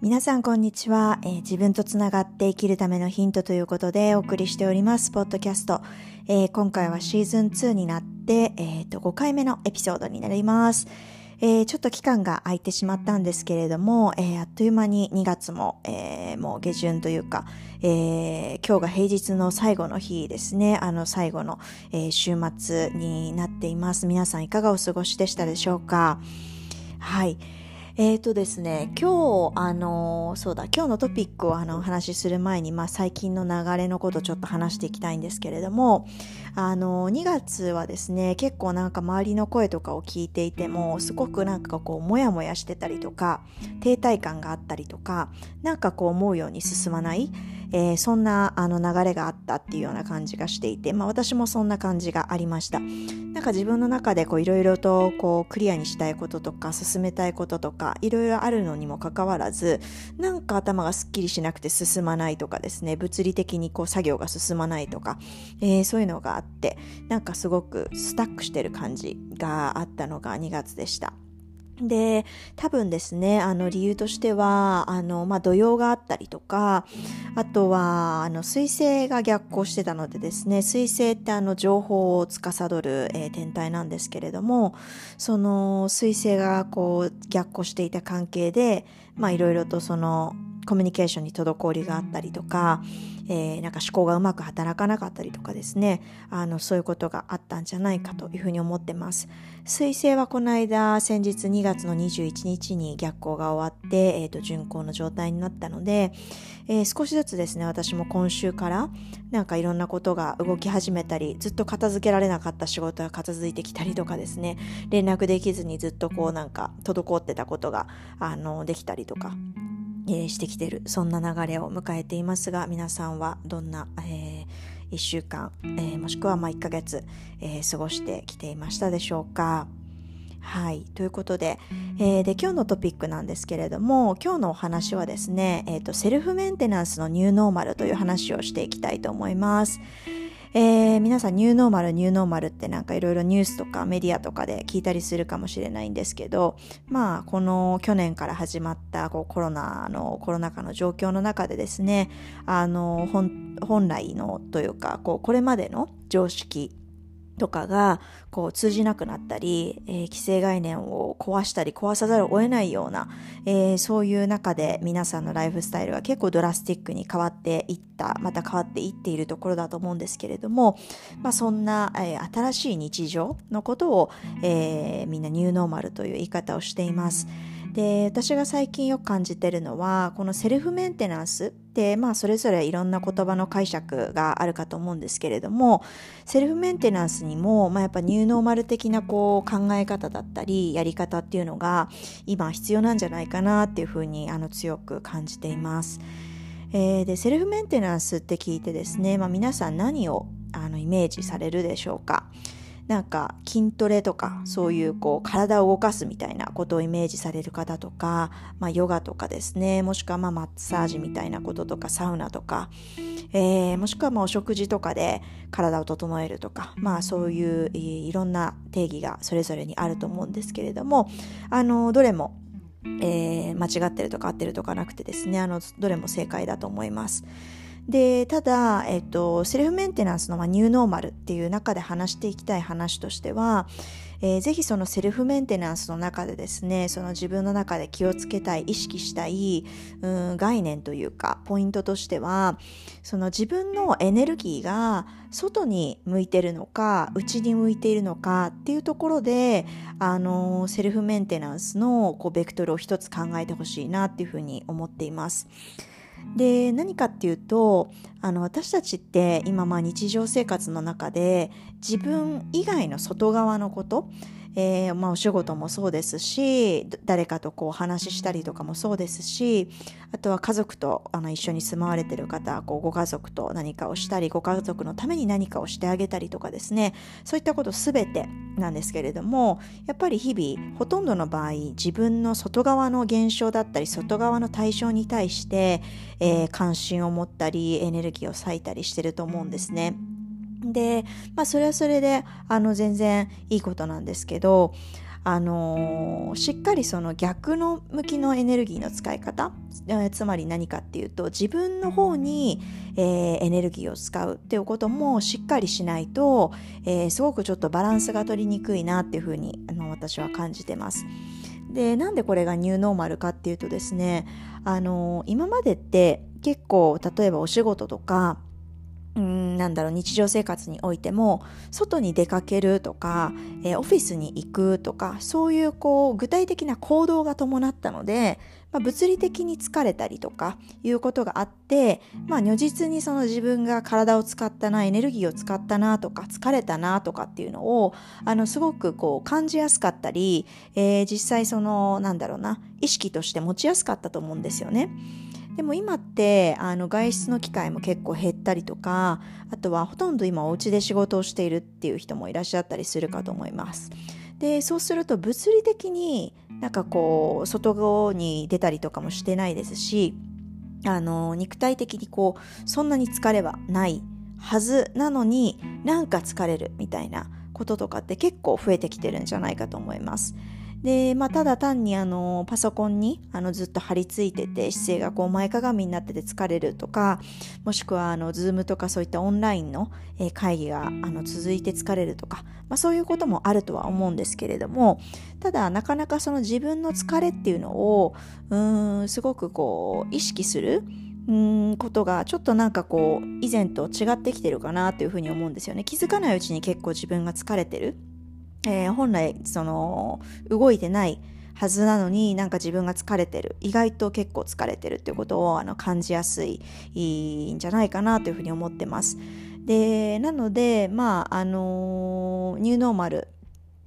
皆さんこんにちは、えー、自分とつながって生きるためのヒントということでお送りしておりますポッドキャスト、えー、今回はシーズン2になって、えーと、5回目のエピソードになります、えー、ちょっと期間が空いてしまったんですけれども、えー、あっという間に2月も、えー、もう下旬というか、え、今日が平日の最後の日ですね。あの最後の、え、週末になっています。皆さんいかがお過ごしでしたでしょうか？はい。えーとですね、今日、あのそうだ、今日のトピックをあのお話しする前に、まあ最近の流れのことをちょっと話していきたいんですけれども、あの2月はですね、結構なんか周りの声とかを聞いていても、すごくなんかこう、もやもやしてたりとか、停滞感があったりとか、なんかこう思うように進まない、えー、そんなあの流れがあったっていうような感じがしていて、まあ私もそんな感じがありました。なんか自分の中でいろいろとこうクリアにしたいこととか進めたいこととかいろいろあるのにもかかわらずなんか頭がすっきりしなくて進まないとかですね物理的にこう作業が進まないとか、えー、そういうのがあってなんかすごくスタックしてる感じがあったのが2月でした。で、多分ですね、あの理由としては、あの、まあ、土曜があったりとか、あとは、あの、水星が逆行してたのでですね、水星ってあの、情報を司る、えー、天体なんですけれども、その、水星がこう、逆行していた関係で、まあ、いろいろとその、コミュニケーションに滞りがあったりとか、えー、なんか思考がうまく働かなかったりとかですね、あの、そういうことがあったんじゃないかというふうに思ってます。水星はこの間、先日2月の21日に逆行が終わって、え、ー、と、巡行の状態になったので、えー、少しずつですね、私も今週からなんかいろんなことが動き始めたり、ずっと片付けられなかった仕事が片付いてきたりとかですね、連絡できずにずっとこうなんか滞ってたことが、あの、できたりとか、してきてるそんな流れを迎えていますが皆さんはどんな、えー、1週間、えー、もしくはま1ヶ月、えー、過ごしてきていましたでしょうかはい。ということで、えー、で、今日のトピックなんですけれども、今日のお話はですね、セルフメンテナンスのニューノーマルという話をしていきたいと思います。えー、皆さんニューノーマルニューノーマルってなんかいろいろニュースとかメディアとかで聞いたりするかもしれないんですけどまあこの去年から始まったこうコロナのコロナ禍の状況の中でですねあの本来のというかこうこれまでの常識とかがこう通じなくなったり、えー、既成概念を壊したり壊さざるを得ないような、えー、そういう中で皆さんのライフスタイルが結構ドラスティックに変わっていったまた変わっていっているところだと思うんですけれども、まあ、そんな、えー、新しい日常のことを、えみんなニューノーマルという言い方をしています。で私が最近よく感じてるのはこのセルフメンテナンスってまあそれぞれいろんな言葉の解釈があるかと思うんですけれどもセルフメンテナンスにも、まあ、やっぱニューノーマル的なこう考え方だったりやり方っていうのが今必要なんじゃないかなっていうふうにあの強く感じています。えー、でセルフメンテナンスって聞いてですね、まあ、皆さん何をあのイメージされるでしょうか？なんか筋トレとかそういうこう体を動かすみたいなことをイメージされる方とか、まあ、ヨガとかですね。もしくはまあマッサージみたいなこととかサウナとか、えー、もしくはまあお食事とかで体を整えるとかまあそういういろんな定義がそれぞれにあると思うんですけれどもあのどれもえー、間違ってるとか合ってるとかなくてですねあのどれも正解だと思います。でただ、えっと、セルフメンテナンスの、ニューノーマルっていう中で話していきたい話としては、えー、ぜひそのセルフメンテナンスの中でですねその自分の中で気をつけたい意識したいうん概念というかポイントとしてはその自分のエネルギーが外に向いてるのか内に向いているのかっていうところであのセルフメンテナンスのこうベクトルを一つ考えてほしいなっていうふうに思っています。で何かっていうとあの私たちって今まあ日常生活の中で自分以外の外側のことえー、まあ、お仕事もそうですし誰かとこう話したりとかもそうですしあとは家族とあの一緒に住まわれてる方こうご家族と何かをしたりご家族のために何かをしてあげたりとかですねそういったこと全てなんですけれどもやっぱり日々ほとんどの場合自分の外側の現象だったり外側の対象に対して、えー、関心を持ったりエネルギーを割いたりしてると思うんですね。で、まあ、それはそれで、あの、全然いいことなんですけど、あのー、しっかりその逆の向きのエネルギーの使い方、えつまり何かっていうと自分の方に、えー、エネルギーを使うっていうこともしっかりしないと、えー、すごくちょっとバランスが取りにくいなっていうふうにあの私は感じてます。でなんでこれがニューノーマルかっていうとですねあの今までって結構例えばお仕事とかうんなんだろう日常生活においても外に出かけるとか、えー、オフィスに行くとかそういうこう具体的な行動が伴ったので、まあ、物理的に疲れたりとかいうことがあって、まあ、如実にその自分が体を使ったなエネルギーを使ったなとか疲れたなとかっていうのをあのすごくこう感じやすかったり、えー、実際そのなんだろうな意識として持ちやすかったと思うんですよね。でも今ってあの外出の機会も結構減ったりとかあとはほとんど今お家で仕事をしているっていう人もいらっしゃったりするかと思います。でそうすると物理的になんかこう外側に出たりとかもしてないですしあの肉体的にこうそんなに疲れはないはずなのになんか疲れるみたいなこととかって結構増えてきてるんじゃないかと思います。で、まあ、ただ単にあのパソコンにあのずっと張り付いてて姿勢がこう前かがみになってて疲れるとかもしくはあの Zoom とかそういったオンラインの会議があの続いて疲れるとか、まあ、そういうこともあるとは思うんですけれどもただなかなかその自分の疲れっていうのをうんすごくこう意識するうんことがちょっとなんかこう以前と違ってきてるかなというふうに思うんですよね。気づかないうちに結構自分が疲れてるえー、本来その動いてないはずなのになんか自分が疲れてる意外と結構疲れてるっていうことをあの感じやすいんじゃないかなというふうに思ってます。でなのでまああのニューノーマル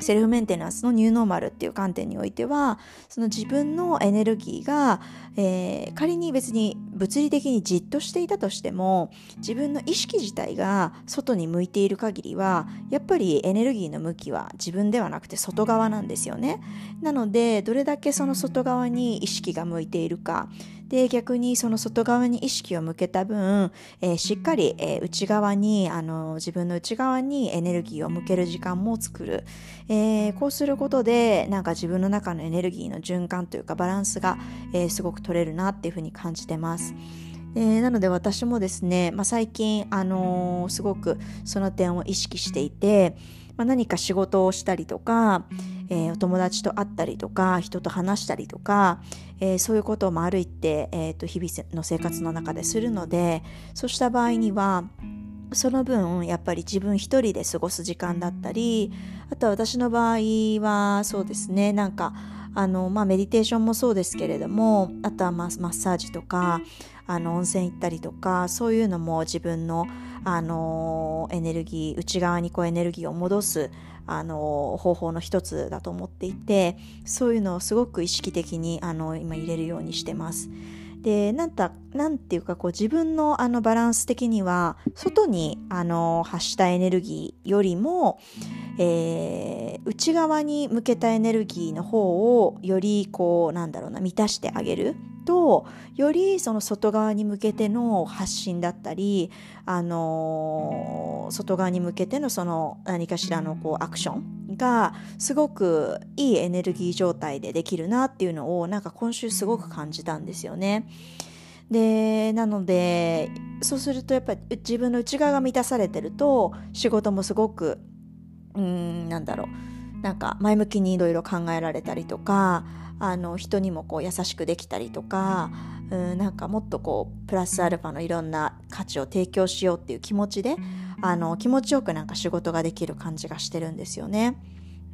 セルフメンテナンスのニューノーマルっていう観点においてはその自分のエネルギーが、えー、仮に別に物理的にじっとしていたとしても自分の意識自体が外に向いている限りはやっぱりエネルギーの向きは自分ではなくて外側なんですよね。なのでどれだけその外側に意識が向いているかで逆にその外側に意識を向けた分、えー、しっかり、えー、内側にあの自分の内側にエネルギーを向ける時間も作る、えー、こうすることでなんか自分の中のエネルギーの循環というかバランスが、えー、すごく取れるなっていうふうに感じてます。えー、なので私もですね、まあ、最近、あのー、すごくその点を意識していて、まあ、何か仕事をしたりとか、えー、お友達と会ったりとか人と話したりとか、えー、そういうことも歩いて、えー、と日々の生活の中でするのでそうした場合にはその分やっぱり自分一人で過ごす時間だったりあとは私の場合はそうですねなんかあの、まあ、メディテーションもそうですけれどもあとはマッサージとかあの温泉行ったりとかそういうのも自分のあのエネルギー内側にこうエネルギーを戻すあの方法の一つだと思っていてそういうのをすごく意識的にあの今入れるようにしてます。でなんたなんていうかこう自分のあのバランス的には外にあの発したエネルギーよりも、えー、内側に向けたエネルギーの方をよりこうなんだろうな満たしてあげるとよりその外側に向けての発信だったり、あのー、外側に向けてのその何かしらのこうアクションがすごくいいエネルギー状態でできるなっていうのをなんか今週すごく感じたんですよね。でなのでそうするとやっぱり自分の内側が満たされてると仕事もすごくうんなんだろうなんか前向きにいろいろ考えられたりとかあの人にもこう優しくできたりとかうんなんかもっとこうプラスアルファのいろんな価値を提供しようっていう気持ちであの気持ちよくなんか仕事ができる感じがしてるんですよね。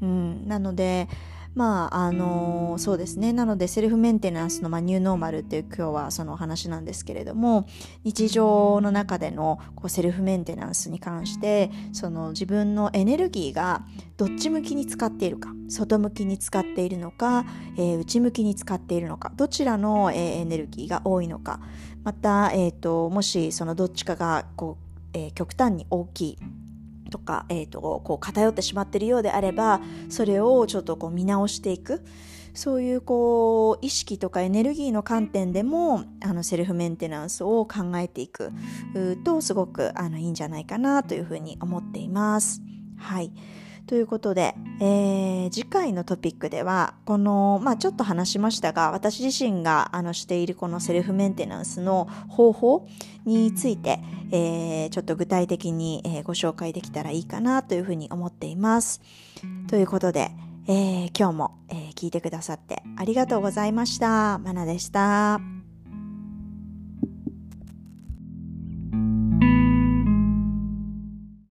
うん、なのでまああのそうですねなのでセルフメンテナンスの、まあ、ニューノーマルっていう今日はそのお話なんですけれども日常の中でのこうセルフメンテナンスに関してその自分のエネルギーがどっち向きに使っているか。外向きに使っているのか、えー、内向きに使っているのか。どちらの、えー、エネルギーが多いのか。また、えーと、もしそのどっちかがこう、えー、極端に大きいとか、えーと、こう偏ってしまっているようであればそれをちょっとこう見直していく。そういうこう意識とかエネルギーの観点でもあのセルフメンテナンスを考えていくとすごくあのいいんじゃないかなというふうに思っています。はい。ということで、えー、次回のトピックでは、この、まあちょっと話しましたが、私自身があのしているこのセルフメンテナンスの方法について、えー、ちょっと具体的に、えー、ご紹介できたらいいかなというふうに思っています。ということで、えー、今日も、えー、聞いてくださってありがとうございました。まなでした。